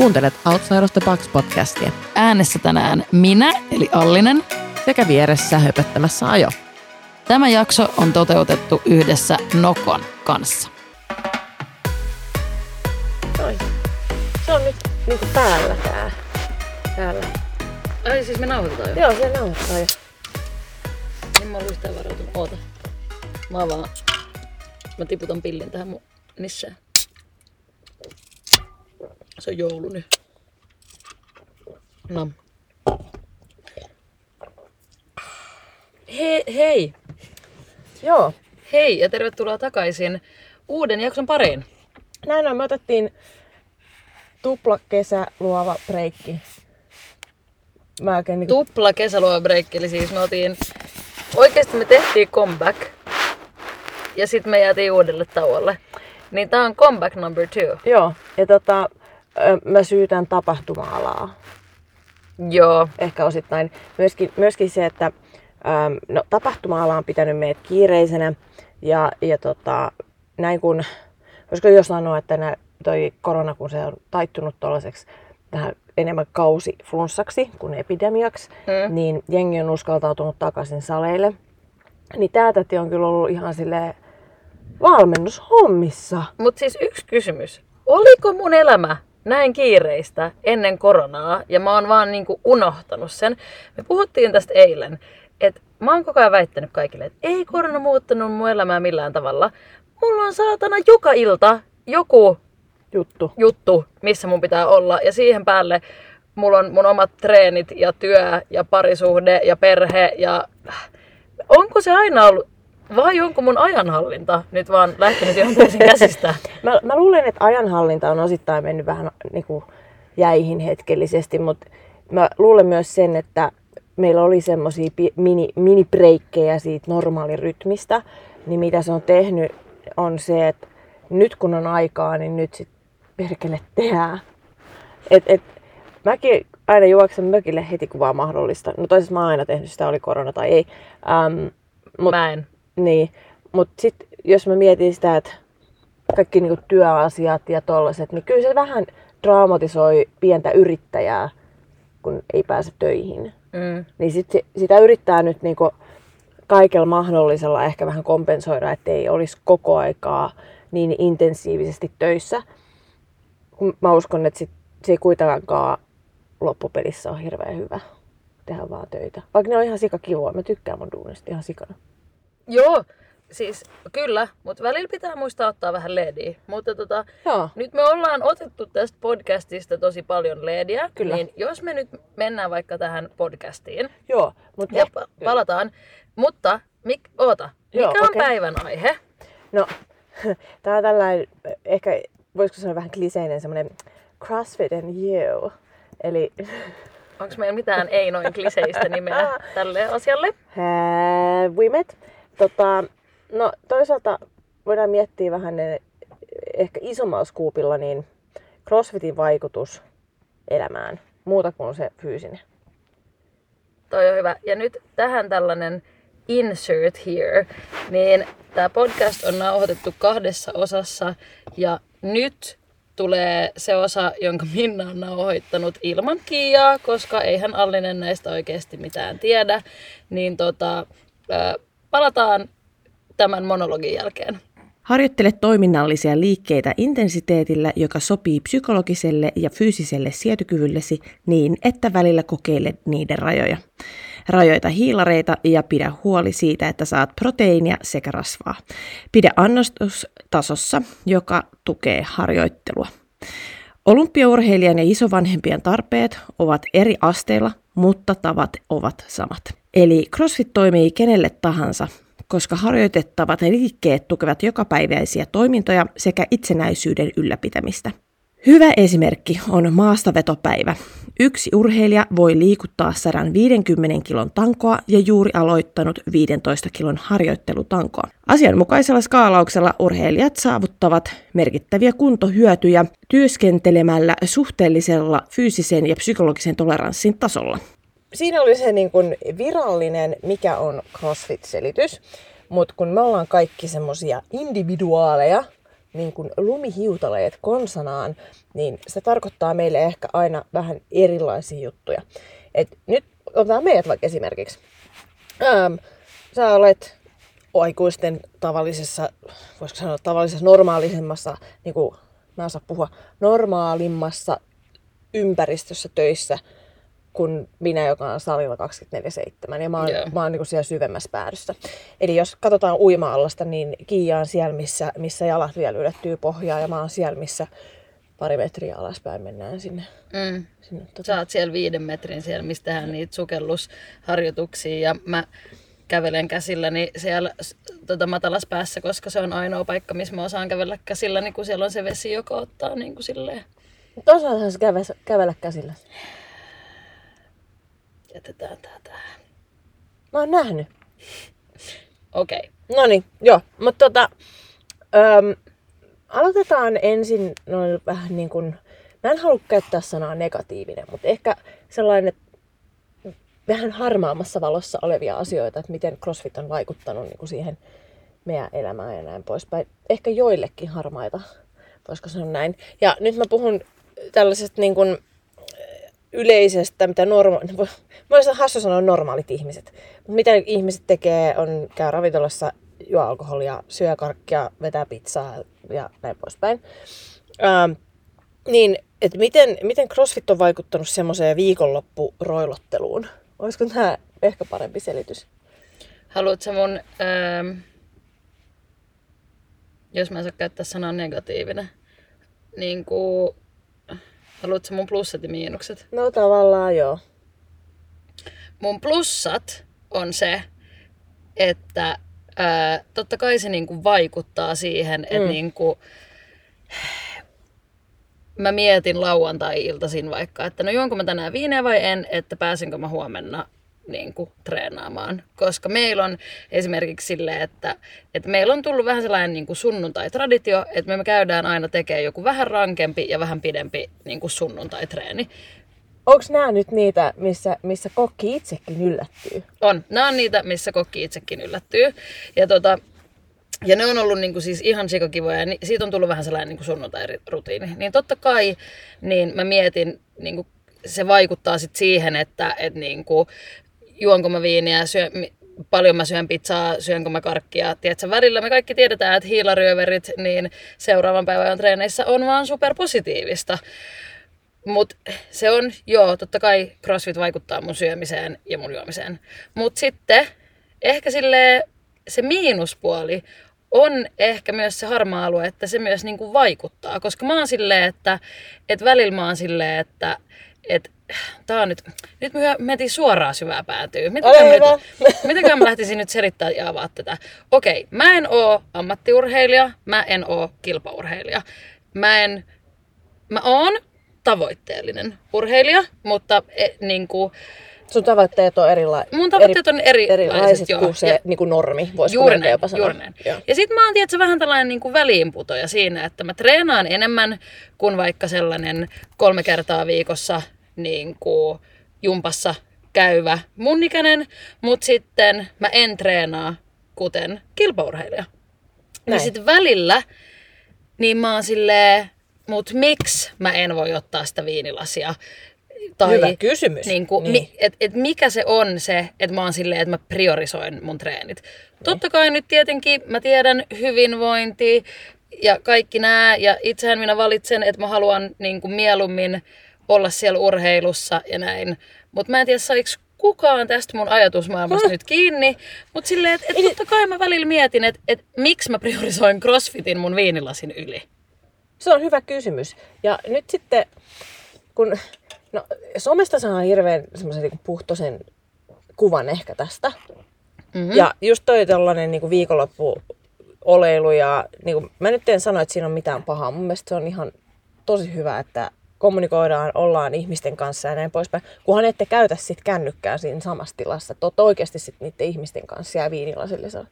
Kuuntelet Outside of the Box podcastia Äänessä tänään minä, eli Allinen. sekä vieressä höpöttämässä ajo. Tämä jakso on toteutettu yhdessä Nokon kanssa. Noin. Se on nyt niinku päällä tää. Täällä. Ai siis me nauhoitetaan jo? Joo, se nauhoittaa jo. Niin mä oon yhtään varautunut. Oota. Mä vaan... Mä tiputan pillin tähän mun nissään. Se on joulu nyt. No. Hei, hei! Joo. Hei ja tervetuloa takaisin uuden jakson pariin. Näin on, me otettiin tupla kesä luova breikki. Mä oikein niinku... Tupla kesäluovabreikki, eli siis me otiin... Oikeesti me tehtiin comeback. Ja sitten me jäätiin uudelle tauolle. Niin tää on comeback number two. Joo, ja tota, mä syytän tapahtuma-alaa. Joo. Ehkä osittain. Myöskin, myöskin se, että äm, no, tapahtuma-ala on pitänyt meidät kiireisenä. Ja, ja tota, näin kun, voisiko jo sanoa, että nää, toi korona, kun se on taittunut tuollaiseksi tähän enemmän kausiflunssaksi kuin epidemiaksi, Mm. niin jengi on uskaltautunut takaisin saleille. Niin tää täti on kyllä ollut ihan silleen valmennushommissa. Mut siis yksi kysymys. Oliko mun elämä näin kiireistä ennen koronaa ja mä oon vaan niinku unohtanut sen. Me puhuttiin tästä eilen, että mä oon koko ajan väittänyt kaikille, että ei korona muuttanut mun elämää millään tavalla. Mulla on saatana joka ilta joku Juttu. juttu, missä mun pitää olla. Ja siihen päälle mulla on mun omat treenit ja työ ja parisuhde ja perhe. Ja onko se aina ollut, vai onko mun ajanhallinta nyt vaan lähtenyt ihan täysin käsistä? Mä, mä luulen, että ajanhallinta on osittain mennyt vähän niin kuin jäihin hetkellisesti, mutta mä luulen myös sen, että meillä oli semmoisia mini, minibreikkejä siitä normaalirytmistä, niin mitä se on tehnyt on se, että nyt kun on aikaa, niin nyt sit perkele tehdään. Et, et, mäkin aina juoksen mökille heti kun vaan mahdollista. No toisaalta mä oon aina tehnyt sitä, oli korona tai ei. Ähm, mut, Mä en. Niin, mutta sitten jos mä mietin sitä, että kaikki niinku työasiat ja tollaset, niin kyllä se vähän dramatisoi pientä yrittäjää, kun ei pääse töihin. Mm. Niin sit, sitä yrittää nyt niinku kaikella mahdollisella ehkä vähän kompensoida, ettei olisi koko aikaa niin intensiivisesti töissä. Kun mä uskon, että sit, se ei kuitenkaan loppupelissä ole hirveän hyvä tehdä vaan töitä. Vaikka ne on ihan sikakivoa. Mä tykkään mun duunista ihan sikana. Joo, siis kyllä, mutta välillä pitää muistaa ottaa vähän leediä. Mutta tota, Joo. nyt me ollaan otettu tästä podcastista tosi paljon leediä. Kyllä. Niin jos me nyt mennään vaikka tähän podcastiin, Joo, mutta ja pa- palataan. Mutta, mik, oota, mikä Joo, on okei. päivän aihe? No, tää on tällainen, ehkä voisiko sanoa vähän kliseinen semmoinen CrossFit and you. Eli Onko meillä mitään ei noin kliseistä nimeä tälle asialle? have we met? Tota, no toisaalta voidaan miettiä vähän ne, ehkä isommalla skuupilla niin CrossFitin vaikutus elämään, muuta kuin se fyysinen. Toi on hyvä. Ja nyt tähän tällainen insert here, niin tämä podcast on nauhoitettu kahdessa osassa ja nyt tulee se osa, jonka Minna on nauhoittanut ilman Kiiaa, koska eihän Allinen näistä oikeasti mitään tiedä. Niin tota, ö, palataan tämän monologin jälkeen. Harjoittele toiminnallisia liikkeitä intensiteetillä, joka sopii psykologiselle ja fyysiselle sietokyvyllesi niin, että välillä kokeile niiden rajoja. Rajoita hiilareita ja pidä huoli siitä, että saat proteiinia sekä rasvaa. Pidä annostus tasossa, joka tukee harjoittelua. Olympiaurheilijan ja isovanhempien tarpeet ovat eri asteilla, mutta tavat ovat samat. Eli CrossFit toimii kenelle tahansa, koska harjoitettavat liikkeet tukevat jokapäiväisiä toimintoja sekä itsenäisyyden ylläpitämistä. Hyvä esimerkki on maastavetopäivä. Yksi urheilija voi liikuttaa 150 kilon tankoa ja juuri aloittanut 15 kilon harjoittelutankoa. Asianmukaisella skaalauksella urheilijat saavuttavat merkittäviä kuntohyötyjä työskentelemällä suhteellisella fyysisen ja psykologisen toleranssin tasolla. Siinä oli se niin kuin virallinen, mikä on CrossFit-selitys. Mutta kun me ollaan kaikki semmosia individuaaleja, niin kuin lumihiutaleet konsanaan, niin se tarkoittaa meille ehkä aina vähän erilaisia juttuja. Et nyt otetaan meidät vaikka esimerkiksi. Ähm, sä olet aikuisten tavallisessa, voisiko sanoa tavallisessa normaalisemmassa, niin kuin mä osaan puhua, normaalimmassa ympäristössä töissä kuin minä, joka on salilla 24-7. Ja mä oon, Joo. mä oon niin siellä syvemmässä päädyssä. Eli jos katsotaan uima-allasta, niin Kiia on siellä, missä, missä jalat vielä ylettyy pohjaa, ja mä oon siellä, missä pari metriä alaspäin mennään sinne. Mm. sinne tota. Sä oot siellä viiden metrin siellä, mistä tehdään niitä sukellusharjoituksia ja mä kävelen käsilläni siellä tota, matalas päässä, koska se on ainoa paikka, missä mä osaan kävellä käsilläni, kun siellä on se vesi, joka ottaa niin kuin silleen, Mutta osaathan sä kävellä käsillä. Jätetään tää tähän. Mä oon nähnyt. Okei. Okay. No niin, joo. Mutta tota, öm, aloitetaan ensin noin vähän niin kuin, mä en halua käyttää sanaa negatiivinen, mutta ehkä sellainen vähän harmaamassa valossa olevia asioita, että miten CrossFit on vaikuttanut niin kuin siihen meidän elämään ja näin poispäin. Ehkä joillekin harmaita, voisiko sanoa näin. Ja nyt mä puhun tällaisesta niin kuin yleisestä, mitä norma... Mä olisin hassu sanoa normaalit ihmiset. Mitä ihmiset tekee, on käy ravintolassa, juo alkoholia, syö karkkia, vetää pizzaa ja näin poispäin. Ähm, niin, että miten, miten CrossFit on vaikuttanut semmoiseen viikonloppuroilotteluun? Olisiko tämä ehkä parempi selitys? Haluatko mun, ähm, jos mä en saa käyttää sanaa negatiivinen, niin kuin, haluatko mun plussat ja miinukset? No tavallaan joo. mun plussat on se, että ää, totta kai se niinku vaikuttaa siihen, että Mm. niinku, mä mietin lauantai-iltaisin vaikka, että no juonko mä tänään viineä vai en, että pääsenkö mä huomenna niin kuin, treenaamaan. Koska meillä on esimerkiksi silleen, että, että meillä on tullut vähän sellainen niin kuin sunnuntai-traditio, että me käydään aina tekemään joku vähän rankempi ja vähän pidempi niin kuin sunnuntai-treeni. Onko nämä nyt niitä, missä, missä kokki itsekin yllättyy? On. Nämä on niitä, missä kokki itsekin yllättyy. Ja, tota, ja ne on ollut niinku siis ihan sikakivoja ja siitä on tullut vähän sellainen niinku sunnuntai-rutiini. Niin totta kai niin mä mietin, niinku, se vaikuttaa sit siihen, että et niinku, juonko mä viiniä, syö, paljon mä syön pizzaa, syönkö mä karkkia. Tiedätkö, välillä me kaikki tiedetään, että hiilaryöverit niin seuraavan päivän treeneissä on vaan superpositiivista. Mutta se on, joo, totta kai CrossFit vaikuttaa mun syömiseen ja mun juomiseen. Mutta sitten ehkä sille se miinuspuoli on ehkä myös se harmaa alue, että se myös niinku vaikuttaa. Koska mä oon silleen, että, että välillä mä oon silleen, että, että tää on nyt, nyt me mentiin suoraan syvää päätyy. Ole hyvä. nyt, mä lähtisin nyt selittää ja avaa tätä? Okei, mä en oo ammattiurheilija, mä en oo kilpaurheilija. Mä en mä oon tavoitteellinen urheilija, mutta e, niin kuin, Sun tavoitteet on erila- mun tavoitteet on eri, erilaiset joo. kuin se Ja- niin kuin normi, voisiko Juuri näin, jopa sanoa. juuri näin. Joo. Ja sitten mä oon tietysti vähän tällainen niin kuin väliinputoja siinä, että mä treenaan enemmän kuin vaikka sellainen kolme kertaa viikossa niin kuin jumpassa käyvä mun ikäinen, mutta sitten mä en treenaa kuten kilpaurheilija. Ja Näin. sitten välillä, niin mä oon silleen, mut miksi mä en voi ottaa sitä viinilasia? Tai Hyvä kysymys. Niin kuin, Niin. Mi, et, et mikä se on se, että mä oon silleen, että mä priorisoin mun treenit. Totta kai nyt tietenkin mä tiedän hyvinvointi ja kaikki nämä, ja itsehän minä valitsen, että mä haluan niin kuin mieluummin olla siellä urheilussa ja näin. Mutta mä en tiedä, saiko kukaan tästä mun ajatusmaailmasta nyt kiinni, mutta silleen, että et totta kai mä välillä mietin, että et miksi mä priorisoin crossfitin mun viinilasin yli. Se on hyvä kysymys. Ja nyt sitten, kun no, somesta saa hirveän semmoisen niin puhtoisen kuvan ehkä tästä. Mm-hmm. Ja just toi tällainen niin viikonloppu oleilu ja niin kuin, mä nyt en sano, että siinä on mitään pahaa. Mun mielestä se on ihan tosi hyvä, että kommunikoidaan, ollaan ihmisten kanssa ja näin poispäin. Kunhan ette käytä sit kännykkää siinä samassa tilassa. Että ootte oikeasti sit niiden ihmisten kanssa ja viinilasillisella.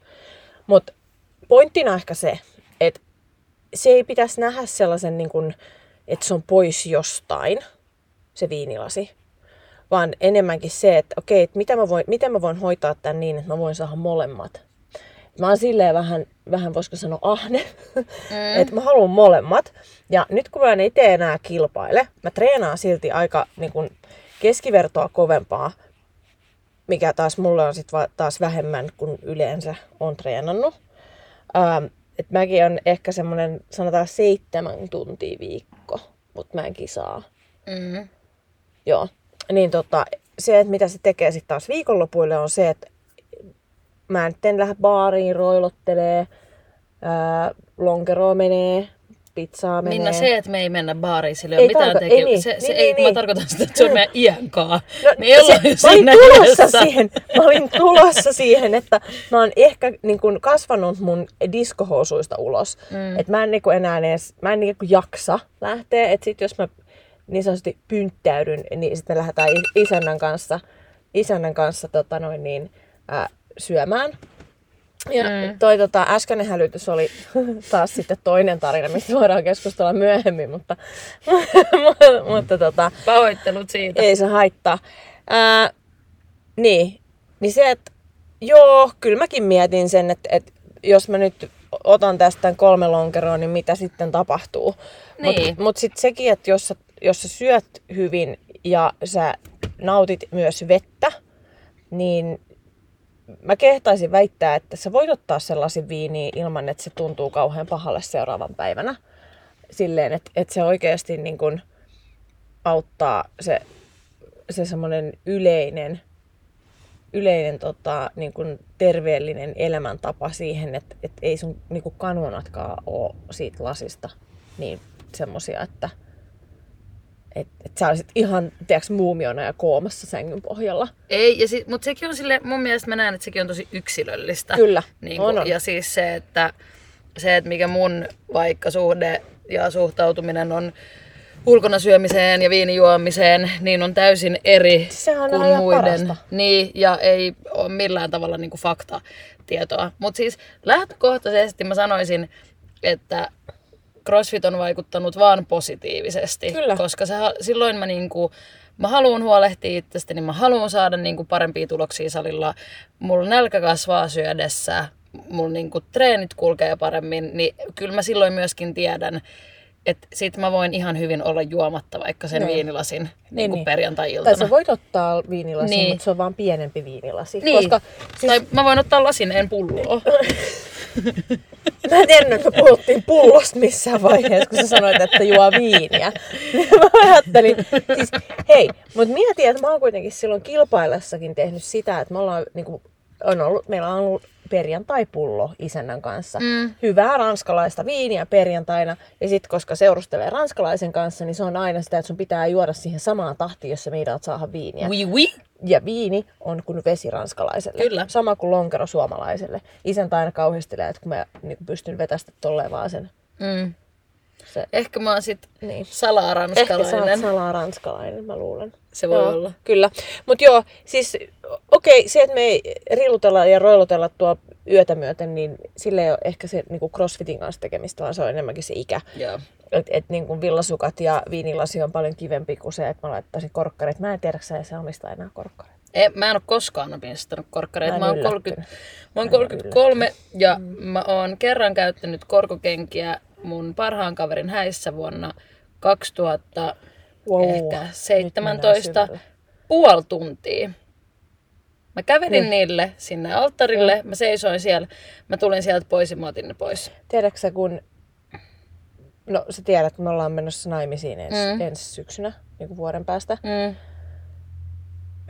Mutta pointtina ehkä se, että se ei pitäisi nähdä sellaisen, niin kuin, että se on pois jostain, se viinilasi. Vaan enemmänkin se, että okei, että mitä mä voin, miten mä voin hoitaa tämän niin, että mä voin saada molemmat. Mä oon silleen vähän, vähän voisiko sanoa ahne, mm. että mä haluan molemmat. Ja nyt kun mä en itse enää kilpaile, mä treenaan silti aika niin kun, keskivertoa kovempaa, mikä taas mulle on sit va- taas vähemmän kuin yleensä on treenannut. Ähm, et mäkin on ehkä semmonen, sanotaan seitsemän tuntia viikko, mutta mä en kisaa. Mm. Joo. Niin tota, se, että mitä se tekee sitten taas viikonlopuille on se, että mä nyt en lähde baariin roilottelee, ää, lonkeroa menee, pizzaa menee. Minna, se, että me ei mennä baariin, sillä ei ole mitään tarko- tekemistä. niin, se, se niin, ei, niin, mä niin. tarkoitan sitä, että se on meidän iän kaa. No, me ei olla se, mä olin tulossa siihen, mä olin tulossa siihen, että mä oon ehkä niin kun, kasvanut mun diskohousuista ulos. Mm. Että mä en niin kun, enää edes, mä en niin kun, jaksa lähteä. Että sit jos mä niin sanotusti pynttäydyn, niin sitten lähdetään isännän kanssa, isännän kanssa tota noin niin, ää, syömään. Ja mm. toi tota, äskeinen hälytys oli taas sitten toinen tarina, mistä voidaan keskustella myöhemmin, mutta, mutta tota, Pahoittelut siitä. ei se haittaa. Ää, niin, niin se, että joo, kyllä mäkin mietin sen, että, että jos mä nyt otan tästä kolme lonkeroa, niin mitä sitten tapahtuu. Niin. Mutta mut sitten sekin, että jos sä, jos sä syöt hyvin ja sä nautit myös vettä, niin mä kehtaisin väittää, että sä voit ottaa sellaisen viiniä ilman, että se tuntuu kauhean pahalle seuraavan päivänä. Silleen, että, että se oikeasti niin kun auttaa se, se semmoinen yleinen, yleinen tota, niin kun terveellinen elämäntapa siihen, että, että ei sun niin kun kanonatkaan ole siitä lasista niin semmosia, että et, et sä olisit ihan, tiedätkö, muumiona ja koomassa sängyn pohjalla. Ei, ja si- mutta sekin on sille, mun mielestä mä näen, että sekin on tosi yksilöllistä. Kyllä, niin on, on. Ja siis se, että se, että mikä mun vaikka suhde ja suhtautuminen on ulkona syömiseen ja viinijuomiseen, niin on täysin eri Sehän kuin muiden. parasta. Niin, ja ei ole millään tavalla niin kuin faktatietoa. Mutta siis lähtökohtaisesti mä sanoisin, että CrossFit on vaikuttanut vaan positiivisesti. Kyllä. Koska se, silloin mä niinku, mä haluan huolehtia itsestäni, mä haluan saada niinku parempia tuloksia salilla. Mulla nälkä kasvaa syödessä, mulla niinku treenit kulkee paremmin, niin kyllä mä silloin myöskin tiedän, että sit mä voin ihan hyvin olla juomatta vaikka sen Niin. viinilasin niin, Niin, niin perjantai-iltana. Tai sä voit ottaa viinilasin, niin. mutta se on vaan pienempi viinilasi. Niin. Koska siis... Tai mä voin ottaa lasin, en pulloa. mä en tiedä, että puhuttiin pullosta missään vaiheessa, kun sä sanoit, että juo viiniä. mä ajattelin, siis hei, mutta mieti, että mä oon kuitenkin silloin kilpaillessakin tehnyt sitä, että me ollaan niinku, on ollut, meillä on ollut perjantai-pullo isännän kanssa. Mm. Hyvää ranskalaista viiniä perjantaina. Ja sitten koska seurustelee ranskalaisen kanssa, niin se on aina sitä, että sun pitää juoda siihen samaan tahtiin, jos sä meidät saada viiniä. Oui, oui. Ja viini on kuin vesi ranskalaiselle. Kyllä. Sama kuin lonkero suomalaiselle. Isäntä aina kauhistelee, että kun mä niin pystyn vetästä tolleen vaan sen. Mm. Se, Ehkä mä oon sit Niin. salaa Ehkä sä oot ranskalainen. salaa ranskalainen, mä luulen. Se voi joo, olla. Kyllä. Mutta joo, siis okei, okay, se, että me ei rilutella ja roilotella tuo yötä myöten, niin sille ei ole ehkä se niin crossfitin kanssa tekemistä, vaan se on enemmänkin se ikä. Joo. Että et, niin villasukat ja viinilasi on paljon kivempi kuin se, että mä laittaisin korkkarit. Mä en tiedä, sä se omistaa enää korkkareita. Ei, mä en ole koskaan opistanut korkkareita. Mä Mä, oon 30, yllättynyt. mä oon Mä en 33 ja mä oon kerran käyttänyt korkokenkiä mun parhaan kaverin häissä vuonna 2000 Wow, ehkä nyt mennään 17 syvälle. puoli tuntia. Mä kävelin Niin. niille sinne alttarille, mä seisoin siellä, mä tulin sieltä pois ja mä otin ne pois. Tiedätkö sä, kun... No sä tiedät, että me ollaan menossa naimisiin ensi, Mm. mm. ensi syksynä, niin kuin vuoden päästä. Mm.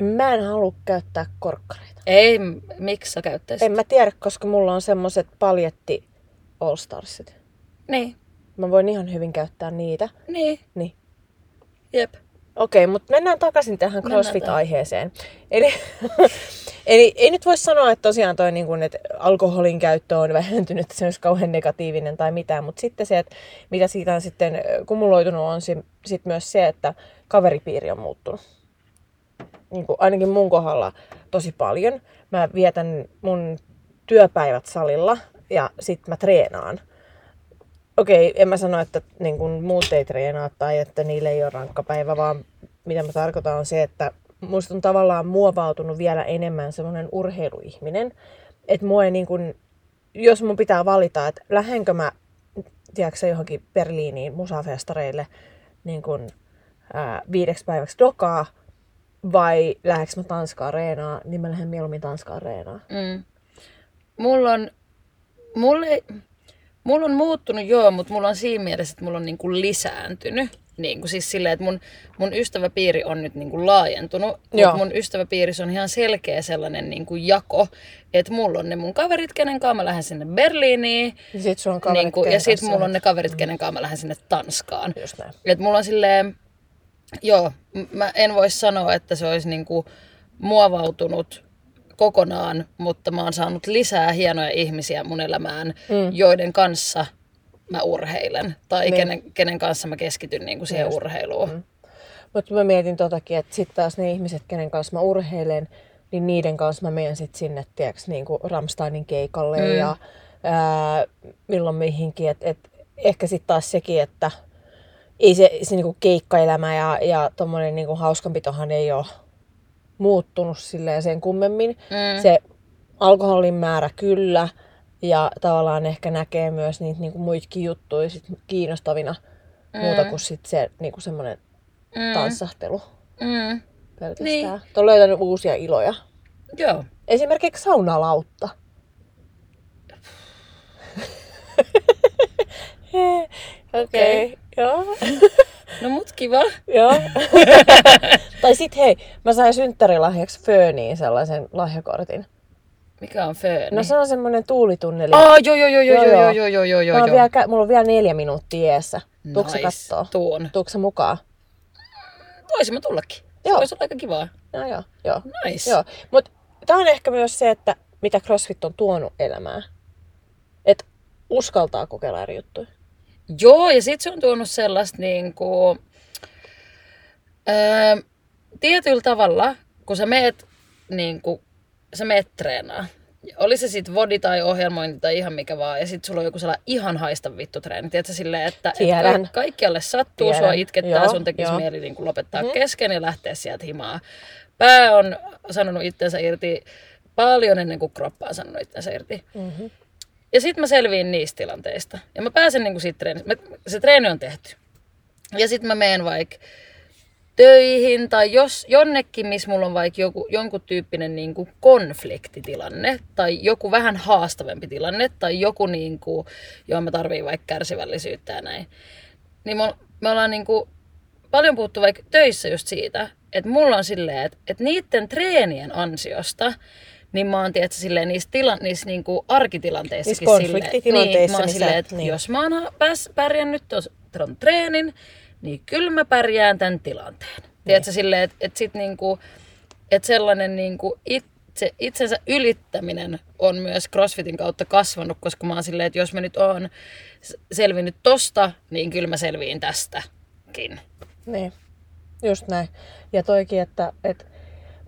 Mä en halua käyttää korkkareita. Ei, miksi sä käyttäisit? En mä tiedä, koska mulla on semmoset paljetti All Starsit. Niin, Mä voin ihan hyvin käyttää niitä. niin, Niin. jep. Okei, mutta mennään takaisin tähän CrossFit-aiheeseen. Eli, eli ei nyt voi sanoa, että tosiaan toi, niin kun, että alkoholin käyttö on vähentynyt, että se olisi kauhean negatiivinen tai mitään, mutta sitten se, että mitä siitä on sitten kumuloitunut, on si- sit myös se, että kaveripiiri on muuttunut. Niin kuin ainakin mun kohdalla tosi paljon. Mä vietän mun työpäivät salilla ja sitten mä treenaan okei, en mä sano, että niin kun muut ei treenaa tai että niille ei ole rankka päivä, vaan mitä mä tarkoitan on se, että musta on tavallaan muovautunut vielä enemmän semmoinen urheiluihminen. Että mua ei niin kun, jos mun pitää valita, että lähdenkö mä, tiedätkö johonkin Berliiniin musafestareille niin kun, ää, viideksi päiväksi dokaa, vai lähdekö mä Tanska-areenaan, niin mä lähden mieluummin Tanska-areenaan. Mm. Mulla on, mulle, mulla on muuttunut joo, mutta mulla on siinä mielessä, että mulla on niinku lisääntynyt. Niin kuin siis silleen, että mun, mun ystäväpiiri on nyt niin kuin laajentunut, Joo. mutta mun ystäväpiirissä on ihan selkeä sellainen niin kuin jako, että mulla on ne mun kaverit, kenen kanssa mä lähden sinne Berliiniin, Ja sit on kaverit, niin kuin, ja sit mulla on ne kaverit, kenen kanssa mä lähden sinne Tanskaan. Just näin. Et mulla on silleen, joo, mä en voi sanoa, että se olisi niinku muovautunut kokonaan, mutta mä oon saanut lisää hienoja ihmisiä mun elämään, mm. joiden kanssa mä urheilen. Tai Niin. kenen, kenen kanssa mä keskityn niinku siihen Just. urheiluun. Mm. Mutta mä mietin totakin, että sitten taas ne ihmiset, kenen kanssa mä urheilen, niin niiden kanssa mä menen sitten sinne, tiedätkö, niin kuin Ramsteinin keikalle mm. ja ää, milloin mihinkin. Et, et, ehkä sitten taas sekin, että ei se, se niinku keikkaelämä ja, ja tommonen niinku hauskanpitohan ei ole muuttunut silleen sen kummemmin. Mm. Se alkoholin määrä kyllä ja tavallaan ehkä näkee myös niitä niinku muitakin juttuja sit kiinnostavina mm. muuta kuin sit se niinku semmoinen Mm. tanssahtelu Mm. pelkästään. Niin. On löytänyt uusia iloja. Joo. Esimerkiksi saunalautta. Okei, okay. joo. No mut kiva. joo. tai sit hei, mä sain synttärilahjaksi Föniin sellaisen lahjakortin. Mikä on fööni? No se on semmonen tuulitunneli. Aa, joo, joo, joo, joo, joo, joo, joo, joo, joo, oon joo. vielä, mulla on vielä neljä minuuttia eessä. Tuukse Nice. kattoo? Tuun. Tuukse mukaan? Voisin mä tullakin. Se Joo. voisi olla aika kivaa. No joo, joo. Nice. Joo, mutta tämä on ehkä myös se, että mitä CrossFit on tuonut elämään. Että uskaltaa kokeilla eri juttuja. Joo, ja sitten se on tuonut sellaista niin kuin, öö, tietyllä tavalla, kun sä meet, niin kuin, sä meet treenaa. Oli se sitten vodi tai ohjelmointi tai ihan mikä vaan, ja sitten sulla on joku sellainen ihan haista vittu treeni. Tiedätkö silleen, että, Tiedän. ka- kaikkialle sattuu, Tiedän. sua itkettää, Joo, sun tekisi joo. mieli niin kuin lopettaa mm-hmm. kesken ja lähteä sieltä himaa. Pää on sanonut itsensä irti paljon ennen kuin kroppa on sanonut itsensä irti. Mm-hmm. Ja sitten mä selviin niistä tilanteista. Ja mä pääsen niinku siitä treenistä. Se treeni on tehty. Ja sitten mä menen vaikka töihin tai jos jonnekin, missä mulla on vaikka joku, jonkun tyyppinen niinku konfliktitilanne tai joku vähän haastavampi tilanne tai joku, niinku, johon mä tarviin vaikka kärsivällisyyttä ja näin. Niin me, me ollaan niinku paljon puhuttu vaikka töissä just siitä, että mulla on silleen, että, että niiden treenien ansiosta niin mä oon tietysti silleen niissä, tila, niissä niinku arkitilanteissakin Niissä silleen, niin, mä oon missä- silleen, että niin. jos mä oon pääs, pärjännyt ton treenin, niin kyllä mä pärjään tämän tilanteen. Niin. Tiedätkö silleen, että et sit niinku, et sellainen niinku itse, itsensä ylittäminen on myös CrossFitin kautta kasvanut, koska mä oon silleen, että jos mä nyt oon selvinnyt tosta, niin kyllä mä selviin tästäkin. Niin, just näin. Ja toikin, että, että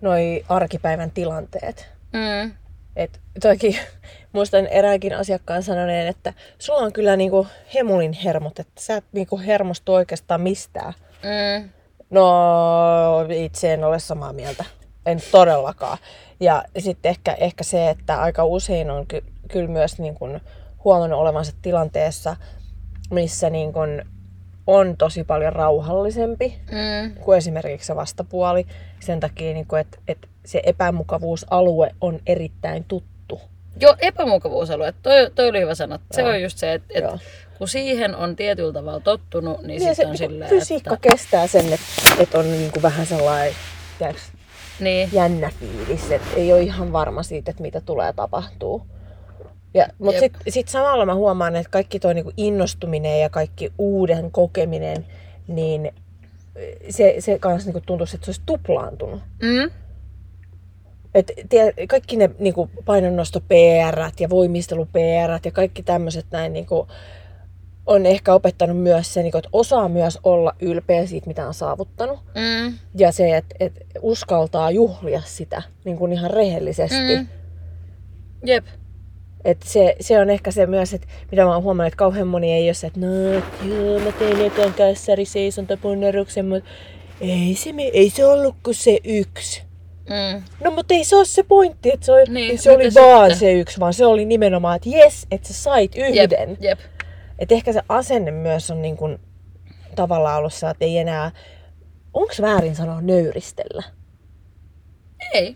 noi arkipäivän tilanteet. Mm. Et toikin, muistan eräänkin asiakkaan sanoneen, että sulla on kyllä niinku hemulin hermot, että sä et niinku hermostu oikeastaan mistään. Mm. No, itse en ole samaa mieltä. En todellakaan. Ja sitten ehkä, ehkä se, että aika usein on ky- kyllä myös niin kun huomannut olevansa tilanteessa, missä niin kun on tosi paljon rauhallisempi Mm. kuin esimerkiksi se vastapuoli. Sen takia, niin että, että se epämukavuusalue on erittäin tuttu. Joo, epämukavuusalue. Toi, toi oli hyvä sanoa. Se Joo. on just se, että, Joo. että kun siihen on tietyllä tavalla tottunut, niin Ja sitten on niin silleen, fysiikka että... kestää sen, että, että on niin kuin vähän sellainen Niin. jännä fiilis, ei ole ihan varma siitä, että mitä tulee tapahtuu. Ja, mutta sitten sit samalla mä huomaan, että kaikki tuo niinku innostuminen ja kaikki uuden kokeminen, niin se, se kanssa niinku tuntuisi, että se olisi tuplaantunut. Mm. Et, tie, kaikki ne niinku, painonnosto PR ja voimistelu PR ja kaikki tämmöiset näin niinku, on ehkä opettanut myös se, niinku, että osaa myös olla ylpeä siitä, mitä on saavuttanut. Mm. Ja se, että et uskaltaa juhlia sitä niin kuin ihan rehellisesti. Mm. Jep. Et se, se on ehkä se myös, että mitä mä oon huomannut, että kauhean moni ei ole se, että no, et joo, mä tein ekan kässäri seisontapunneruksen, mutta ei se, me, ei se ollut kuin se yksi. Mm. No mutta ei se ole se pointti, että se, oli, Niin, se oli vaan sitten? se yksi, vaan se oli nimenomaan, että jes, että sä sait yhden. Jep, jep. Että ehkä se asenne myös on niin kuin, tavallaan ollut se, että ei enää... Onko väärin sanoa nöyristellä? Ei.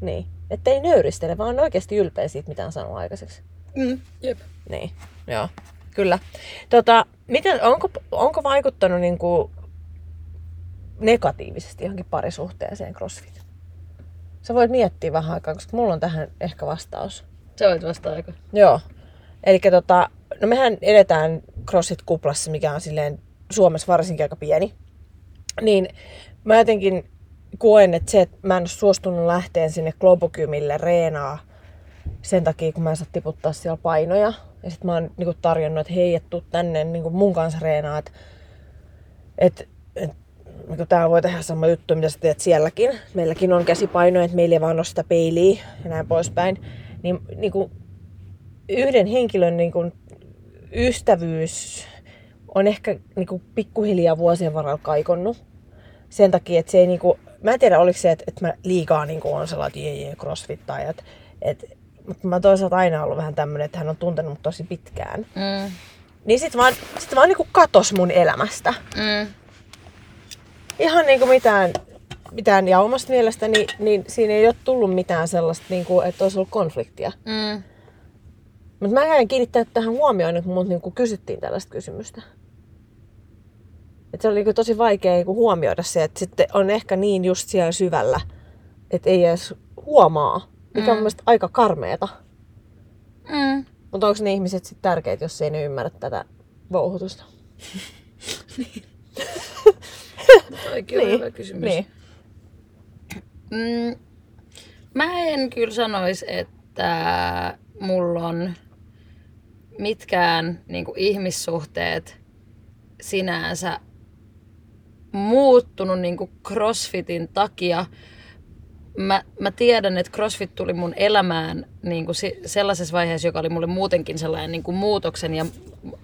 Niin. Että ei nöyristele, vaan on oikeasti ylpeä siitä, mitä on sanonut aikaiseksi. Mm. Jep. Niin, joo. Kyllä. Tota, miten, onko, onko vaikuttanut niin kuin negatiivisesti johonkin parisuhteeseen CrossFit? Sä voit miettiä vähän aikaa, koska mulla on tähän ehkä vastaus. Sä voit vasta aika. Joo. Eli tota, no mehän edetään CrossFit-kuplassa, mikä on silleen Suomessa varsinkin aika pieni. Niin mä jotenkin koen, että se, että mä en suostunut lähteen sinne Globokymille reenaa sen takia, kun mä en saa tiputtaa siellä painoja. Ja sitten mä oon niinku tarjonnut, että hei, et tuu tänne niinku mun kanssa reenaa, että et, et, niinku täällä voi tehdä sama juttu, mitä sä teet sielläkin. Meilläkin on käsipainoja, että meillä ei vaan ole sitä peiliä ja näin poispäin. Niin niinku, yhden henkilön niin kuin, ystävyys on ehkä niin kuin, pikkuhiljaa vuosien varrella kaikonnut. Sen takia, että se ei niin kuin, mä en tiedä oliko se, että, että mä liikaa niin kuin, on sellainen, että jee, jee, crossfittajat. Et, mutta mä toisaalta aina ollut vähän tämmönen, että hän on tuntenut mut tosi pitkään. Mm. Niin sit vaan, sit vaan niinku katos mun elämästä. Mm. Ihan niinku mitään, mitään ja omasta mielestäni, niin siinä ei ole tullut mitään sellaista, niinku, että olisi ollut konfliktia. Mm. Mutta mä en kiinnittänyt tähän huomioon, että mut niinku kysyttiin tällaista kysymystä. Et se oli niinku tosi vaikea niinku huomioida se, että sitten on ehkä niin just siellä syvällä, että ei edes huomaa, mikä on mun mielestä aika karmeeta. Mm. Mutta onko ne ihmiset sitten tärkeitä, jos ei ne ymmärrä tätä vouhutusta? Toikin on hyvä kysymys. Niin. Mm, mä en kyllä sanoisi, että mulla on mitkään niin kuin ihmissuhteet sinänsä muuttunut niin kuin CrossFitin takia. Mä, mä tiedän, että CrossFit tuli mun elämään niin kuin sellaisessa vaiheessa, joka oli mulle muutenkin sellainen niin kuin muutoksen ja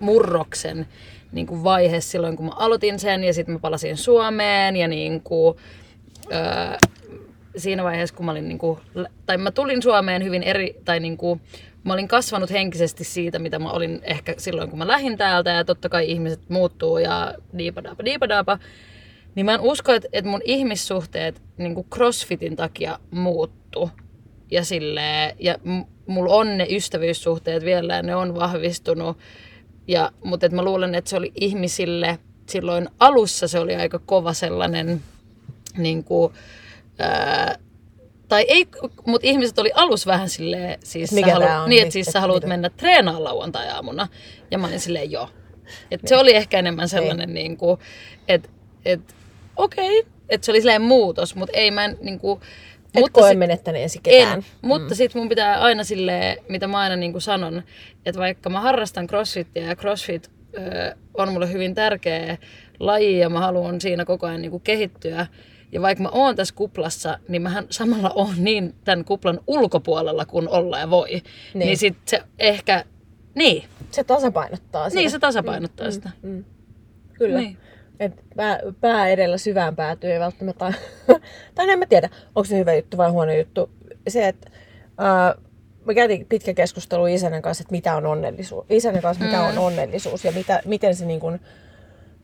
murroksen niin kuin vaihe silloin, kun mä aloitin sen ja sitten mä palasin Suomeen ja niin kuin, öö, siinä vaiheessa, kun mä olin niinku, tai mä tulin Suomeen hyvin eri, tai niinku, mä olin kasvanut henkisesti siitä, mitä mä olin ehkä silloin, kun mä lähdin täältä, ja totta kai ihmiset muuttuu, ja diipadaapa, diipadaapa, niin mä en usko, että, että mun ihmissuhteet niinku crossfitin takia muuttu. Ja silleen, ja mulla on ne ystävyyssuhteet vielä, ja ne on vahvistunut, ja, mutta et mä luulen, että se oli ihmisille, silloin alussa se oli aika kova sellainen, niin kuin, ää, tai ei, mutta ihmiset oli alus vähän silleen, siis Mikä sä tää on? niin, että siis sä haluat mitä? mennä treenaamaan lauantai-aamuna. Ja mä olin silleen, joo. Et se oli ehkä enemmän sellainen, niin kuin, että et, okei, okay, että se oli silleen muutos, mutta ei mä en, niin kuin, Et mutta koe sit- menettäneesi ketään. en, mutta mm. sitten mun pitää aina silleen, mitä mä aina niin kuin sanon, että vaikka mä harrastan crossfitia ja crossfit ö, on mulle hyvin tärkeä laji ja mä haluan siinä koko ajan niin kuin kehittyä, ja vaikka mä oon tässä kuplassa, niin mähän samalla oon niin tämän kuplan ulkopuolella kuin olla ja voi. Niin, niin sit se ehkä, niin, Se tasapainottaa sitä. niin se tasapainottaa sitä. Mm. Kyllä. Niin. Et pää, pää edellä syvään päätyy ei välttämättä... tai en mä tiedä, onko se hyvä juttu vai huono juttu. Se, että ää, me käytiin pitkä keskustelu isänen kanssa, että mitä on onnellisuus. Isänen kanssa, mikä on onnellisuus ja mitä, miten se niin kun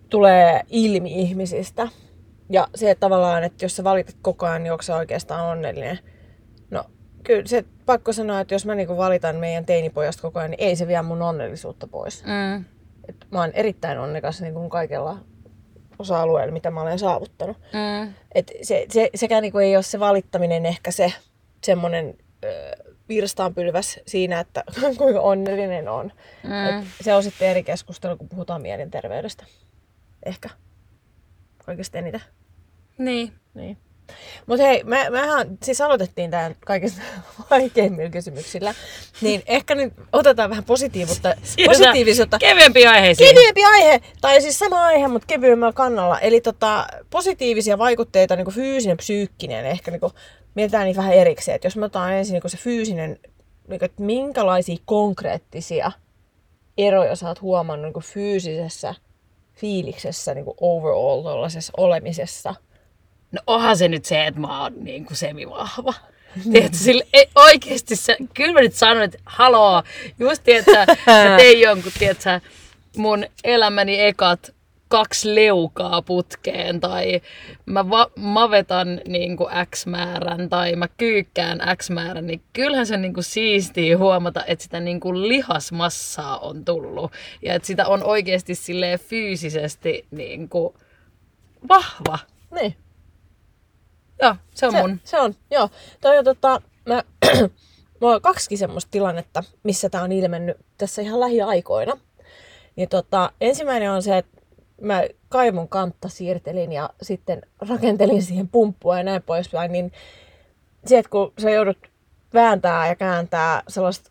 tulee ilmi ihmisistä. Ja se, että tavallaan, että jos sä valitat koko ajan, niin onko sä oikeastaan onnellinen. No, kyllä se pakko sanoa, että jos mä niin valitan meidän teinipojasta koko ajan, niin ei se vie mun onnellisuutta pois. Mm. Et mä oon erittäin onnekas niin kuin kaikella osa-alueella, mitä mä olen saavuttanut. Mm. Et se, se, sekään niin kuin ei ole se valittaminen ehkä se semmoinen virstaanpylväs siinä, että kuinka onnellinen on. Mm. Et se on sitten eri keskustelu, kun puhutaan mielenterveydestä. Ehkä. Oikeasti eniten. Niin. Niin. Mutta hei, me, mehän siis aloitettiin tämän kaikista vaikeimmilla kysymyksillä. Niin ehkä nyt otetaan vähän positiivisuutta. positiivisuutta. Kevyempi aiheisiin. Kevyempi aihe, tai siis sama aihe, mutta kevyemmällä kannalla. Eli tota, positiivisia vaikutteita, niin kuin fyysinen, psyykkinen, ehkä niin kuin, mietitään niitä vähän erikseen. Et jos me otetaan ensin niin se fyysinen, niin kuin, että minkälaisia konkreettisia eroja sä oot huomannut niin kuin fyysisessä fiiliksessä, niin kuin overall olemisessa no onhan se nyt se, että mä oon niin kuin semivahva. Tiedätkö, sille, ei, oikeesti se, kyllä mä nyt sanon, että haloo, just tiedätkö, mä tein jonkun, tiedätkö, mun elämäni ekat kaksi leukaa putkeen tai mä va- mavetan niin kuin X määrän tai mä kyykkään X määrän, niin kyllähän se niin kuin siistii huomata, että sitä niin kuin lihasmassaa on tullut ja että sitä on oikeasti silleen fyysisesti niin kuin vahva. Niin. Joo, se on Se, mun. se on, joo. Toi on tota, mä, mulla on kaksi semmoista tilannetta, missä tää on ilmennyt tässä ihan lähiaikoina. Niin tota, ensimmäinen on se, että mä kaivon kantta siirtelin ja sitten rakentelin siihen pumppua ja näin poispäin, niin se, että kun sä joudut vääntää ja kääntää sellaista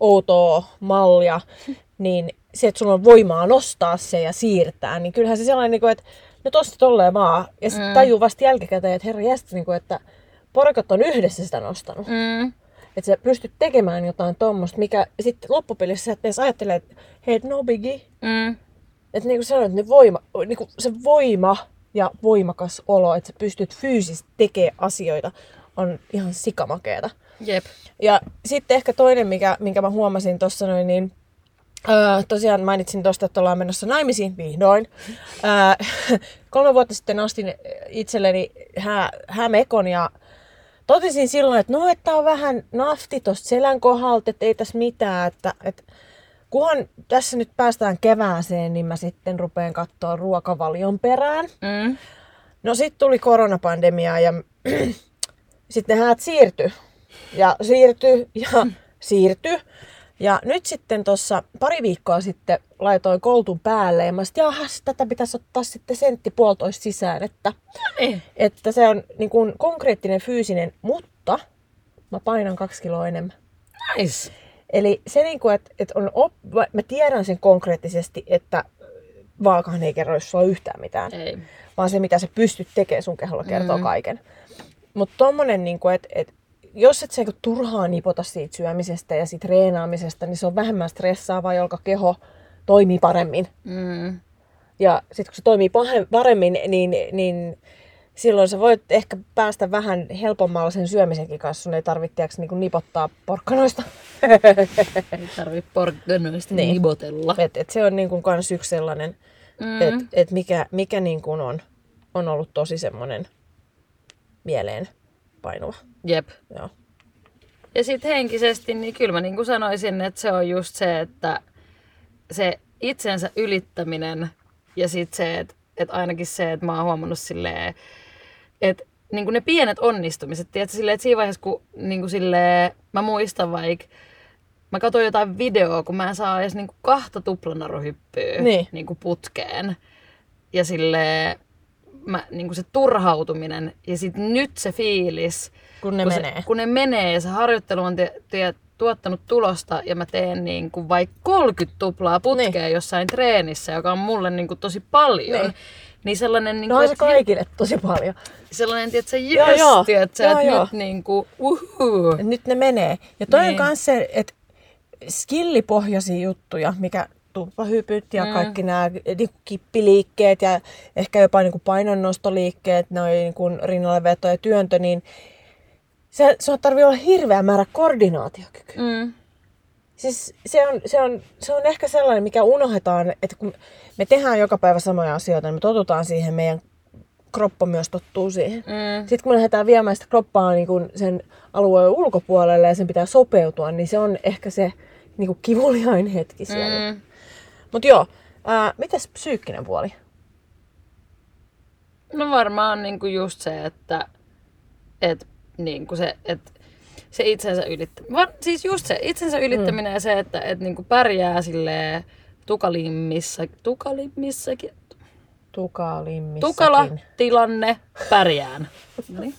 outoa mallia, niin se, että sulla on voimaa nostaa se ja siirtää, niin kyllähän se sellainen, niin että no tosta tolleen vaan. Ja sitten Mm. tajuu vasta jälkikäteen, että herra jästä, niin kuin, että porukat on yhdessä sitä nostanut. Mm. Että sä pystyt tekemään jotain tuommoista, mikä sitten loppupelissä sä et edes ajattele, että hei, no biggie. Mm. Että niin kuin sanoit, ne voima, niin kuin se voima ja voimakas olo, että sä pystyt fyysisesti tekemään asioita, on ihan sikamakeeta. Jep. Ja sitten ehkä toinen, mikä, minkä mä huomasin tuossa noin, niin öö, tosiaan mainitsin tuosta, että ollaan menossa naimisiin vihdoin. Öö, kolme vuotta sitten ostin itselleni hää, häämekon ja totesin silloin, että no, että on vähän nafti tuosta selän kohdalta, että ei tässä mitään, että, että kunhan tässä nyt päästään kevääseen, niin mä sitten rupean katsoa ruokavalion perään. Mm. No sitten tuli koronapandemia ja sitten häät siirtyi. Ja siirtyi ja siirtyi. Ja nyt sitten tuossa pari viikkoa sitten laitoin koltun päälle ja mä sitten, jahas, tätä pitäisi ottaa sitten sentti puolitoista sisään, että, Niin. että se on niin kuin konkreettinen fyysinen, mutta mä painan kaksi kiloa enemmän. Nice. Eli se, niin kuin, että, että on op... mä tiedän sen konkreettisesti, että vaakahan ei kerro jos sulla yhtään mitään Ei. vaan se, mitä sä pystyt tekemään sun keholla kertoo mm. kaiken. Mutta tommonen, niinku, että et, jos et sä niinku turhaan nipota siitä syömisestä ja siitä treenaamisesta, niin se on vähemmän stressaavaa, jolka keho toimii paremmin. Mm. Ja sitten kun se toimii paremmin, niin, niin silloin sä voit ehkä päästä vähän helpommalla sen syömisenkin kanssa. Sun ei tarvitse niinku nipottaa porkkanoista. Ei tarvi porkkanoista Niin. niin. nibotella. et, et se on niinku kans yksi sellainen, Mm. että et mikä, mikä niinku on, on ollut tosi semmoinen mieleen painuva. Jep. Joo. Ja sitten henkisesti, niin kyllä mä niin kuin sanoisin, että se on just se, että se itsensä ylittäminen ja sitten se, että, että ainakin se, että mä oon huomannut silleen, että niin kuin ne pienet onnistumiset, tiedätkö, silleen, että siinä vaiheessa, kun niin kuin silleen, mä muistan vaikka, mä katsoin jotain videoa, kun mä en saa edes niin kuin kahta tuplanaruhyppyä Niin. niin kuin putkeen. Ja silleen, mä, niin kuin se turhautuminen ja sitten nyt se fiilis, Kun ne kun menee. Se, kun ne menee ja se harjoittelu on te, te, tuottanut tulosta ja mä teen niin kuin vaikka 30 tuplaa putkea niin. jossain treenissä, joka on mulle niin kuin tosi paljon. Niin. Niin. Sellainen, niin No kuin, se kaikille tosi paljon. sellainen, tiedätkö, Joo, jes, joo. Joo, että joo. nyt niin kuin, uhuu. Et Nyt ne menee. Ja toi niin. On myös se, että skillipohjaisia juttuja, mikä tumppahypyt ja mm. kaikki nämä niinku kippiliikkeet ja ehkä jopa niinku painonnostoliikkeet, noin niinku rinnalleveto ja työntö, niin se, se tarvii olla hirveä määrä koordinaatiokykyä. Mm. Siis se on, se, on, se on ehkä sellainen, mikä unohdetaan, että kun me tehdään joka päivä samoja asioita, niin me totutaan siihen, meidän kroppa myös tottuu siihen. Mm. Sitten kun me lähdetään viemään sitä kroppaa niin kun sen alueen ulkopuolelle ja sen pitää sopeutua, niin se on ehkä se niin kuin kivuliain hetki siellä. Mm. Mutta joo, ää, mitäs psyykkinen puoli? No varmaan niin kuin just se, että, että niin kuin se, että se itsensä ylittäminen. Siis just se itsensä ylittäminen mm. ja se, että, että niin kuin pärjää silleen tukalimmissa, tukalimmissakin, Tukalimmissakin. tukala tilanne, pärjään. Niin.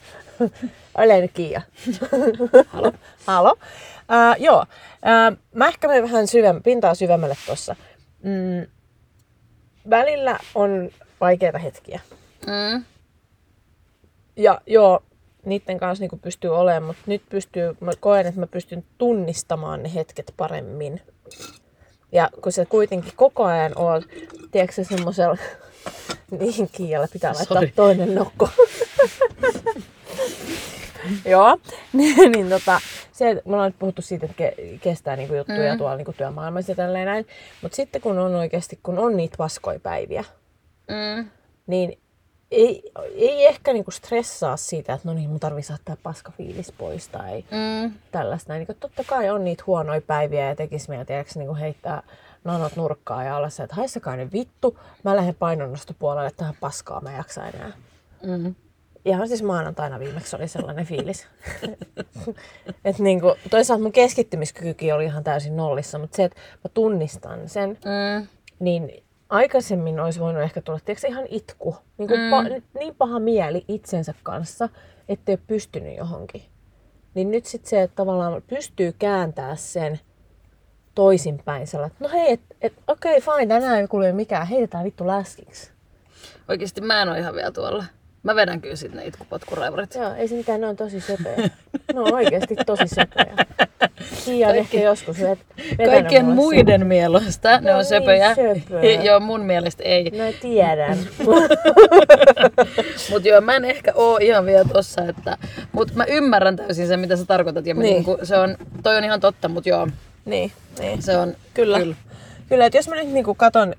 Ole nyt Kiia. Halo. Halo. Ää, joo, ää, mä ehkä menen vähän syvem- pintaa syvemmälle tuossa. Mm, välillä on vaikeita hetkiä. Mm. Ja joo, niiden kanssa niin pystyy olemaan, mutta nyt pystyy, mä koen, että mä pystyn tunnistamaan ne hetket paremmin. Ja kun sä kuitenkin koko ajan oot, tiedätkö semmoisella, niin Kiialle pitää laittaa Sorry. toinen nokko. Joo, niin tota, se, että me ollaan nyt puhuttu siitä, että ke- kestää niinku juttuja Mm. tuolla niinku työmaailmassa ja tälleen näin. Mutta sitten kun on oikeasti, kun on niitä paskoja päiviä, Mm. niin ei, ei ehkä niinku stressaa siitä, että no niin, mun tarvii saada tää paska fiilis pois tai Mm. tällaista. Näin. Niin totta kai on niitä huonoja päiviä ja tekisi meidän tiedätkö, niin heittää nanot nurkkaa ja olla se, että haistakaa ne vittu, mä lähden painonnostopuolelle tähän paskaa, mä en jaksa enää. Mm. Ihan siis maanantaina viimeksi oli sellainen fiilis. että niinku, toisaalta mun keskittymiskykykin oli ihan täysin nollissa, mutta se, että mä tunnistan sen, Mm. niin aikaisemmin olisi voinut ehkä tulla tiedätkö, ihan itku. Niin, kuin Mm. pa- niin paha mieli itsensä kanssa, ettei ole pystynyt johonkin. Niin nyt sitten se, että tavallaan pystyy kääntämään sen toisinpäin. Sellainen, että no hei, et, et, okei, okay, fine, tänään ei kuule mikään, heitetään vittu läskiksi. Oikeesti mä en oo ihan vielä tuolla. Mä vedän kyllä sit ne itkupotkuraivarit. Joo, ei se mitään, ne on tosi söpöjä. Ne on oikeasti tosi söpöjä. Kiia on ehkä joskus vet, Kaikkien muiden mielestä ne No on niin, söpöjä. söpöjä. Joo, mun mielestä ei. sen. No tiedän. Mut joo, mä en ehkä oo ihan vielä tossa, että... Mut mä ymmärrän täysin sen, mitä sä tarkoitat. Ja Niin. niinku, se on, toi on ihan totta, mut joo, niin, niin. se on... Kyllä. Kyllä, Kyllä että jos mä nyt niinku katon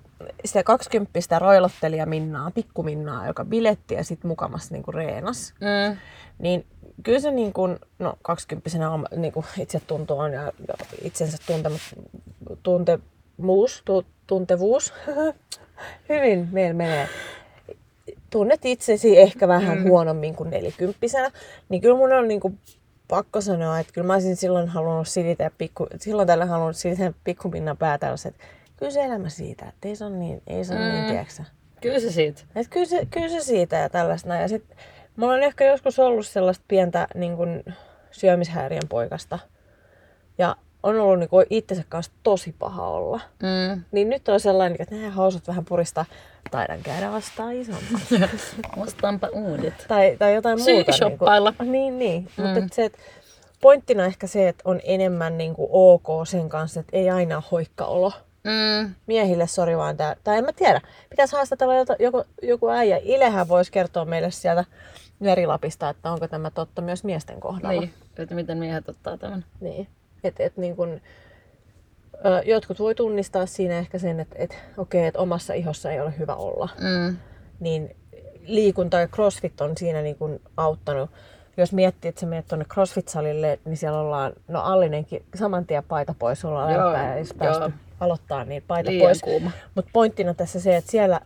sitä 20 roilottelija Minnaa, pikku Minnaa, joka biletti ja sitten mukamassa niinku reenas, Mm. niin kyllä se niin kuin, no 20 niin kuin itse tuntuu on ja, ja itsensä tuntemus, tuntemus, tu, tuntevuus, hyvin meillä menee. Tunnet itsesi ehkä vähän mm. huonommin kuin nelikymppisenä, niin kyllä mun on niin kuin pakko sanoa, että kyllä mä olisin silloin halunnut silitä pikku, silloin tällä halunnut silitä pikkuminnan päätä, että kyllä se elämä siitä, että ei se ole niin, ei se ole mm. niin, tiedätkö Kyllä se siitä. et kyllä, se, kyllä se siitä ja tällaista. Ja sit, mulla on ehkä joskus ollut sellaista pientä niin kun, syömishäiriön poikasta. Ja on ollut niin kun, itsensä kanssa tosi paha olla. Mm. Niin nyt on sellainen, että nämä housut vähän puristaa. Taidan käydä vastaan isomman. Ostaanpa uudet. tai, tai jotain muuta. Syy-shoppailla. Niin, niin, niin. Mm. mutta se, että pointtina ehkä se, että on enemmän niin kuin ok sen kanssa, että ei aina ole hoikkaolo. Mm. miehille sori vaan tää. Tai en mä tiedä. Pitäisi haastatella jota, joku, joku äijä. Ilehän voisi kertoa meille sieltä Merilapista, että onko tämä totta myös miesten kohdalla. Niin, että miten miehet ottaa tämän. niin. Et, et niin kun, ö, jotkut voi tunnistaa siinä ehkä sen, että et, okei, okay, että omassa ihossa ei ole hyvä olla. Mm. Niin liikunta ja crossfit on siinä niin kun auttanut. Jos miettii, että sä menet tuonne crossfit-salille, niin siellä ollaan, no Allinenkin saman tien paita pois, Joo, jos päästy joo. aloittaa, niin paita Liian pois. kuuma. Mutta pointtina tässä se, että siellä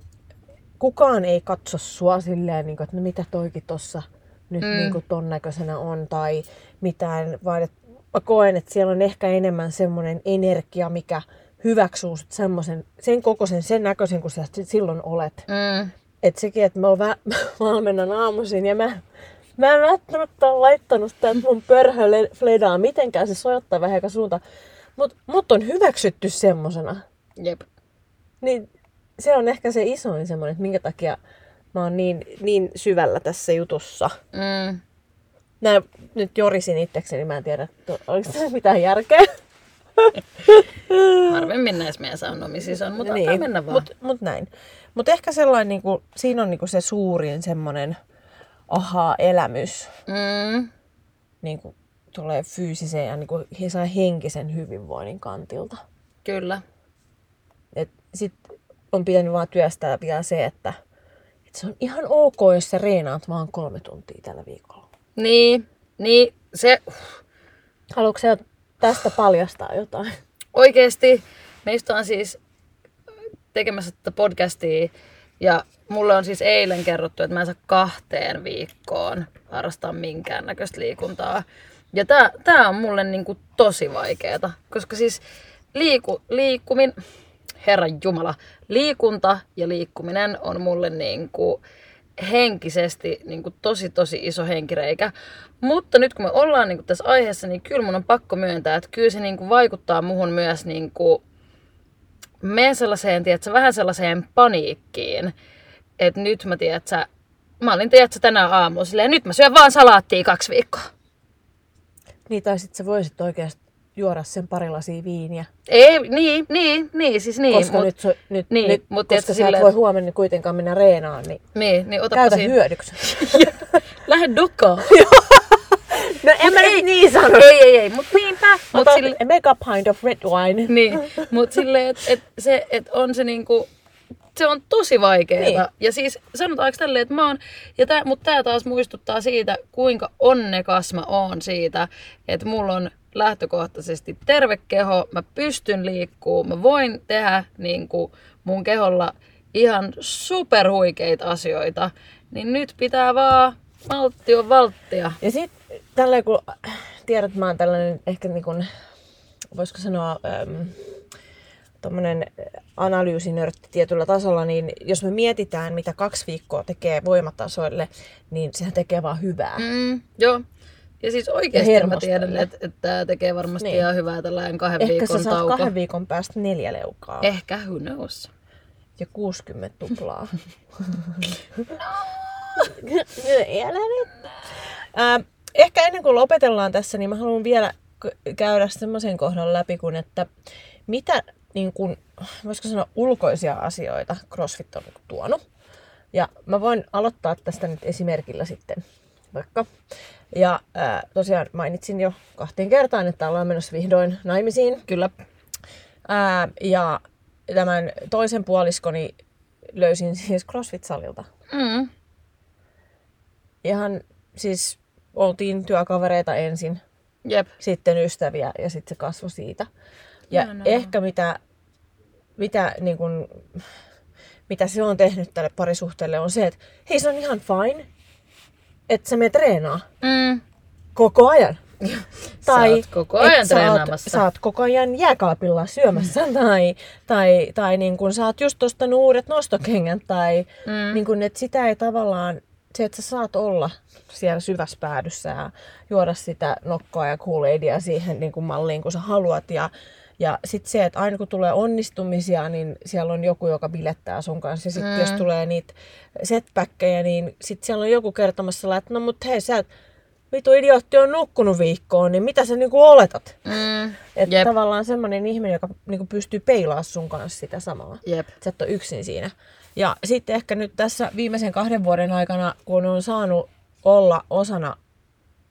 kukaan ei katso sua silleen, niin kuin, että no mitä toikin tossa nyt mm. niin kuin ton näköisenä on tai mitään, vaan että mä koen, että siellä on ehkä enemmän semmoinen energia, mikä hyväksyy sut semmoisen, sen kokoisen, sen näköisen, kun sä silloin olet. Mm. Että sekin, että mä oon vä- valmennan aamuisin ja mä, mä en välttämättä ole laittanut tätä mun pörhö le- fledaa mitenkään, se sojottaa vähän joka suuntaan. Mut, mut on hyväksytty semmosena. Jep. Niin se on ehkä se isoin semmoinen, että minkä takia mä oon niin, niin syvällä tässä jutussa. Mm. Nää nyt jorisin itsekseni, mä en tiedä, oliko tässä mitään järkeä. Harvemmin näissä meidän saunomisissa on, mutta niin. mennä vaan. Mut, mut näin. Mutta ehkä sellainen, niinku, siinä on niinku se suurin semmoinen aha-elämys, Mm. niinku, tulee fyysisen ja niinku, henkisen hyvinvoinnin kantilta. Kyllä. Et sit on pitänyt vaan työstää vielä se, että, että se on ihan ok, jos sä reenaat vaan kolme tuntia tällä viikolla. Niin, niin se Haluatko sä tästä paljastaa jotain? oikeesti, meistä on siis tekemässä tätä podcastia ja mulle on siis eilen kerrottu, että mä en saa kahteen viikkoon harrastaa minkäännäköistä liikuntaa. Ja tää, tää on mulle niinku tosi vaikeeta, koska siis liiku, liikkumin, herran jumala, liikunta ja liikkuminen on mulle niinku henkisesti niinku tosi tosi iso henkireikä. Mutta nyt kun me ollaan niinku tässä aiheessa, niin kyllä mun on pakko myöntää, että kyllä se niinku vaikuttaa muhun myös niinku, menen sellaiseen, tiedätkö, vähän sellaiseen paniikkiin, että nyt mä tiedätkö, mä olin tiedätkö, tänä aamulla silleen, nyt mä syön vaan salaattia kaksi viikkoa. Niin, tai sit sä voisit oikeasti juoda sen pari lasia viiniä. Ei, niin, niin, niin, siis niin. koska mut, nyt, so, nyt, niin, nyt mut koska sä et voi huomenna kuitenkaan mennä reenaan, niin Niin, niin käytä siinä. hyödyksi. Lähde dokaa. No en mä nyt niin sano. ei, ei, ei, mut niinpä. Mut Ota sille, mega pint of red wine. niin, mut silleen, että et se, et on se niinku, se on tosi vaikeeta. Niin. Ja siis sanotaanko tälleen, että mä oon, ja tää, mut tää taas muistuttaa siitä, kuinka onnekas mä oon siitä, että mulla on lähtökohtaisesti terve keho, mä pystyn liikkuu, mä voin tehdä niinku mun keholla ihan superhuikeita asioita, niin nyt pitää vaan maltti on valttia. Ja sit tällä kun tiedät, mä oon tällainen ehkä niin kuin, voisiko sanoa, äm, tommonen analyysinörtti tietyllä tasolla, niin jos me mietitään, mitä kaksi viikkoa tekee voimatasoille, niin sehän tekee vaan hyvää. Mm. Joo. Ja siis oikeasti Ja mä tiedän, että, että tämä tekee varmasti Niin. ihan hyvää tällainen kahden Ehkä viikon sä saat tauko. kahden viikon päästä neljä leukaa Ehkä, who knows. ja 60 tuplaa. Älä nyt. Ää, ehkä ennen kuin lopetellaan tässä, niin mä haluan vielä käydä semmoisen kohdan läpi, kun että mitä niin kun, voisiko sanoa ulkoisia asioita CrossFit on niinku tuonut. Ja mä voin aloittaa tästä nyt esimerkillä sitten vaikka. Ja ää, tosiaan mainitsin jo kahteen kertaan, että ollaan menossa vihdoin naimisiin. Kyllä. Ää, ja tämän toisen puoliskoni löysin siis CrossFit-salilta. Mm. Ihan siis oltiin työkavereita ensin, Jep. sitten ystäviä ja sitten se kasvoi siitä. Ja Ihanaa. ehkä mitä, mitä, niin kun, mitä se on tehnyt tälle parisuhteelle on se, että hei se on ihan fine, että sä menet treenaa Mm. koko ajan. Sä oot koko ajan et sä oot, treenaamassa. sä oot koko ajan jääkaapilla syömässä tai, tai, tai niin kun sä oot just ostanut uudet nostokengät tai Mm. niin kun, että sitä ei tavallaan, se että sä saat olla siellä syvässä päädyssä ja juoda sitä nokkoa ja kool siihen niin kun malliin kun sä haluat ja ja sitten se, että aina kun tulee onnistumisia, niin siellä on joku, joka bilettää sun kanssa. Ja sitten mm. jos tulee niitä setbackkejä, niin sitten siellä on joku kertomassa, että no mut hei, sä et, vitu idiootti on nukkunut viikkoon, niin mitä sä niinku oletat? Mm. Että Jep. tavallaan semmoinen ihminen, joka niinku pystyy peilaamaan sun kanssa sitä samalla. Jep. Sä et ole yksin siinä. Ja sitten ehkä nyt tässä viimeisen kahden vuoden aikana, kun on saanut olla osana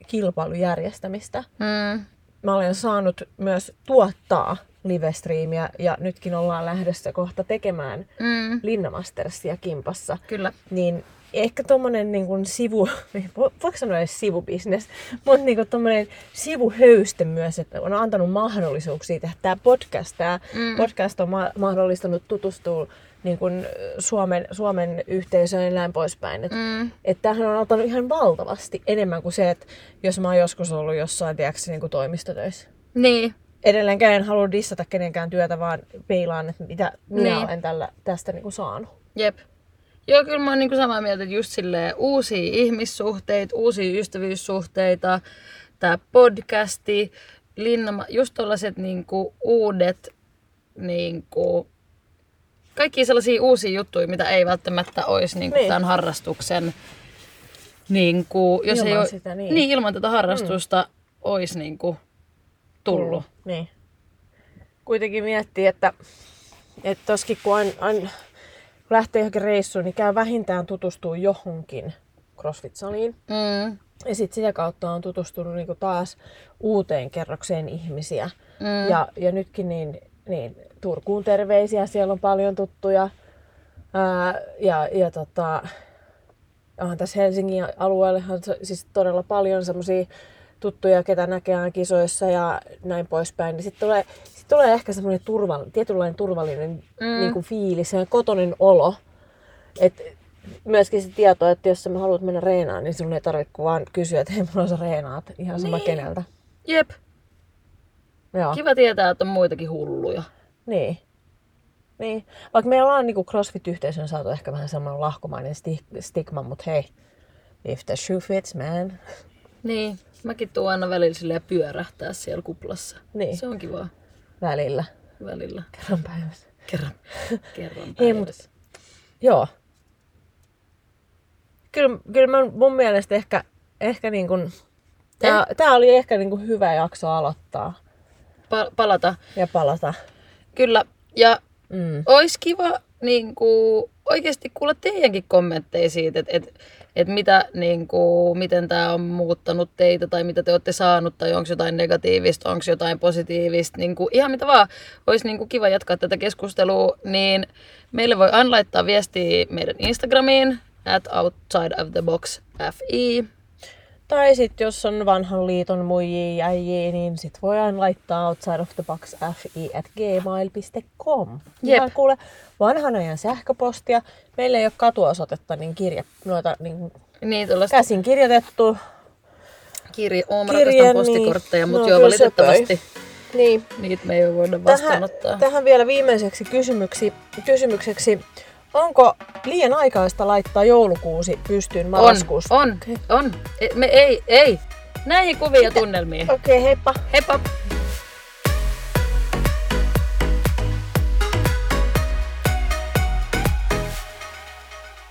kilpailujärjestämistä, Mm. mä olen saanut myös tuottaa livestriimiä ja nytkin ollaan lähdössä kohta tekemään Mm. Linnamastersia kimpassa. Kyllä. Niin ehkä tommonen niin kuin sivu, vo- voiko sanoa edes sivubisnes, mutta niin kuin tommonen sivuhöyste myös, että on antanut mahdollisuuksia tehdä tämä podcast. Tämä mm. podcast on ma- mahdollistanut tutustua niin kuin Suomen, Suomen yhteisöön ja näin poispäin. Et, Mm. että tämähän on antanut ihan valtavasti enemmän kuin se, että jos mä oon joskus ollut jossain, tiedätkö, niin kuin toimistotöissä. Niin. Edelleenkään en halua dissata kenenkään työtä, vaan peilaan, että mitä minä Niin. olen tällä, tästä niin kuin saanut. Jep. Joo, kyllä mä oon niinku samaa mieltä, että just silleen uusia ihmissuhteita, uusia ystävyyssuhteita, tää podcasti, linnama, just tollaset niinku uudet, niinku, kaikki sellaisia uusia juttuja, mitä ei välttämättä olisi Niin. niin. tämän harrastuksen, niinku, jos Ilman ei oo- sitä, niin. niin, ilman tätä harrastusta mm. olisi niinku tullut. Niin. Kuitenkin miettii, että, että toskin kun aina kun lähtee johonkin reissuun, niin käy vähintään tutustua johonkin CrossFit-saliin. Mm. Ja sitten sitä kautta on tutustunut niinku taas uuteen kerrokseen ihmisiä. Mm. Ja, ja nytkin niin, niin Turkuun terveisiä, siellä on paljon tuttuja. Ää, ja ja tota, onhan tässä Helsingin alueellehan siis todella paljon semmoisia tuttuja, ketä näkee kisoissa ja näin poispäin. Niin sitten tulee, sit tulee ehkä semmoinen turval, tietynlainen turvallinen mm. niin kuin fiilis ja kotonen olo. Et myöskin se tieto, että jos sä haluat mennä reenaan, niin sinun ei tarvitse vaan kysyä, että hei, mulla on se reenaat. Ihan sama Niin. keneltä. Jep. Joo. Kiva tietää, että on muitakin hulluja. Niin. Niin. Vaikka meillä on niin CrossFit-yhteisön saatu ehkä vähän semmoinen lahkomainen sti- stigma, mutta hei, if the shoe fits, man. Niin, mäkin tuun aina välillä silleen pyörähtää siellä kuplassa. Niin. Se on kiva Välillä. välillä. Kerran päivässä. Kerran, kerran Ei, mut- päivässä. Joo. Kyllä, kyllä mä, mun mielestä ehkä, ehkä niin kuin, tää, tää oli ehkä niin kuin hyvä jakso aloittaa Pa- palata. ja palata. Kyllä, ja Mm. olisi kiva niin kuin, oikeasti kuulla teidänkin kommentteja siitä, että et, että mitä, niin kuin, miten tämä on muuttanut teitä tai mitä te olette saanut tai onko jotain negatiivista, onko jotain positiivista, niin kuin, ihan mitä vaan. Olisi niin kuin, kiva jatkaa tätä keskustelua, niin meille voi laittaa viestiä meidän Instagramiin, at outside of the box fi. Tai sitten jos on vanhan liiton muijia ja äijiä, niin sit voi aina laittaa outside of the box fi at gmail.com. Jep. Ihan kuule vanhan ajan sähköpostia. Meillä ei ole katuosoitetta, niin kirje, noita niin Niin, käsin kirjoitettu. kirje, oon Kirje, rakastan postikortteja, niin. mutta No, joo, valitettavasti söpöi. Niin. niitä me ei voida Tähän, vastaanottaa. tähän vielä viimeiseksi kysymyksi, kysymykseksi. Onko liian aikaista laittaa joulukuusi pystyyn On, marraskuussa? on, on. E- Me ei, ei. Näihin kuviin ja tunnelmiin. Okei, okay, heippa. Heippa!